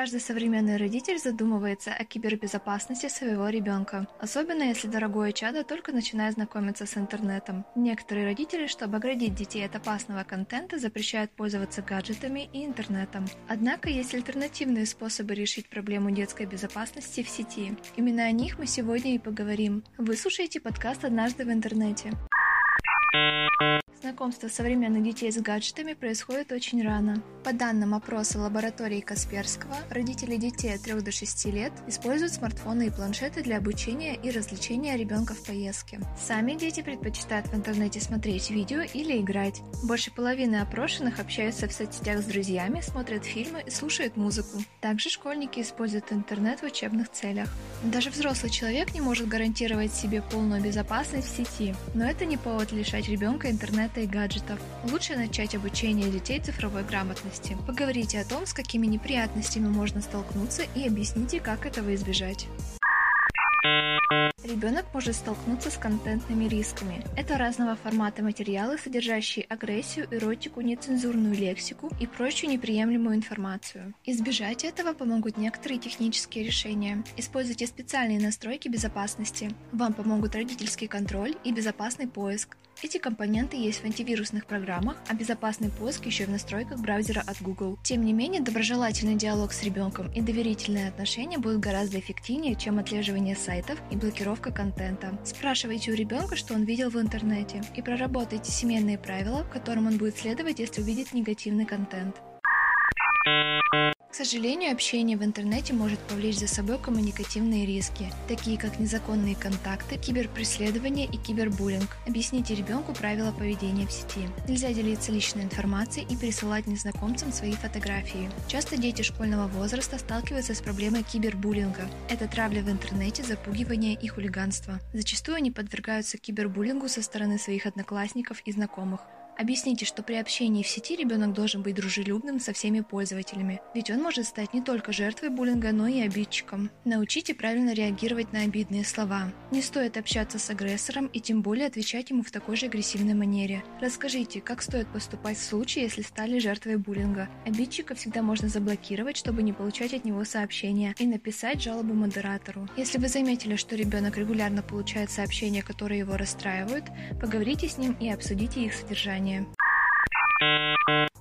Каждый современный родитель задумывается о кибербезопасности своего ребенка, особенно если дорогое чадо только начинает знакомиться с интернетом. Некоторые родители, чтобы оградить детей от опасного контента, запрещают пользоваться гаджетами и интернетом. Однако есть альтернативные способы решить проблему детской безопасности в сети. Именно о них мы сегодня и поговорим. Вы слушаете подкаст «Однажды в интернете». Знакомство современных детей с гаджетами происходит очень рано. По данным опроса лаборатории Касперского, родители детей от 3 до 6 лет используют смартфоны и планшеты для обучения и развлечения ребенка в поездке. Сами дети предпочитают в интернете смотреть видео или играть. Больше половины опрошенных общаются в соцсетях с друзьями, смотрят фильмы и слушают музыку. Также школьники используют интернет в учебных целях. Даже взрослый человек не может гарантировать себе полную безопасность в сети, но это не повод лишать ребенка интернета интернета и гаджетов. Лучше начать обучение детей цифровой грамотности. Поговорите о том, с какими неприятностями можно столкнуться и объясните, как этого избежать. Ребенок может столкнуться с контентными рисками. Это разного формата материалы, содержащие агрессию, эротику, нецензурную лексику и прочую неприемлемую информацию. Избежать этого помогут некоторые технические решения. Используйте специальные настройки безопасности. Вам помогут родительский контроль и безопасный поиск. Эти компоненты есть в антивирусных программах, а безопасный поиск еще и в настройках браузера от Google. Тем не менее, доброжелательный диалог с ребенком и доверительные отношения будут гораздо эффективнее, чем отслеживание сайтов и блокировка контента. Спрашивайте у ребенка, что он видел в интернете, и проработайте семейные правила, которым он будет следовать, если увидит негативный контент. К сожалению, общение в интернете может повлечь за собой коммуникативные риски, такие как незаконные контакты, киберпреследование и кибербуллинг. Объясните ребенку правила поведения в сети. Нельзя делиться личной информацией и присылать незнакомцам свои фотографии. Часто дети школьного возраста сталкиваются с проблемой кибербуллинга. Это травля в интернете, запугивание и хулиганство. Зачастую они подвергаются кибербуллингу со стороны своих одноклассников и знакомых. Объясните, что при общении в сети ребенок должен быть дружелюбным со всеми пользователями, ведь он может стать не только жертвой буллинга, но и обидчиком. Научите правильно реагировать на обидные слова. Не стоит общаться с агрессором и тем более отвечать ему в такой же агрессивной манере. Расскажите, как стоит поступать в случае, если стали жертвой буллинга. Обидчика всегда можно заблокировать, чтобы не получать от него сообщения, и написать жалобу модератору. Если вы заметили, что ребенок регулярно получает сообщения, которые его расстраивают, поговорите с ним и обсудите их содержание usłyszenie.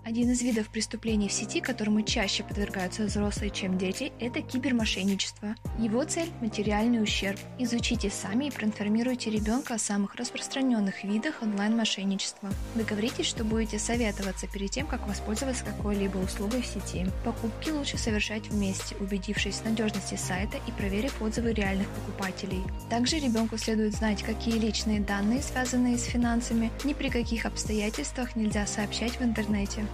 Один из видов преступлений в сети, которому чаще подвергаются взрослые, чем дети, это кибермошенничество. Его цель – материальный ущерб. Изучите сами и проинформируйте ребенка о самых распространенных видах онлайн-мошенничества. Договоритесь, что будете советоваться перед тем, как воспользоваться какой-либо услугой в сети. Покупки лучше совершать вместе, убедившись в надежности сайта и проверив отзывы реальных покупателей. Также ребенку следует знать, какие личные данные, связанные с финансами, ни при каких обстоятельствах нельзя сообщать в интернете.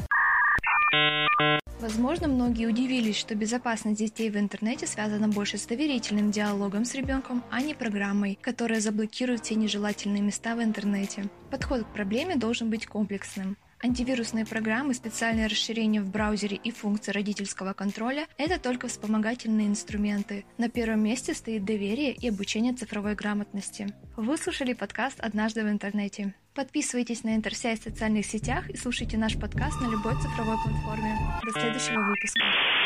Возможно, многие удивились, что безопасность детей в интернете связана больше с доверительным диалогом с ребенком, а не программой, которая заблокирует все нежелательные места в интернете. Подход к проблеме должен быть комплексным. Антивирусные программы, специальные расширения в браузере и функции родительского контроля – это только вспомогательные инструменты. На первом месте стоит доверие и обучение цифровой грамотности. Вы слушали подкаст «Однажды в интернете». Подписывайтесь на Интерсайт в социальных сетях и слушайте наш подкаст на любой цифровой платформе. До следующего выпуска.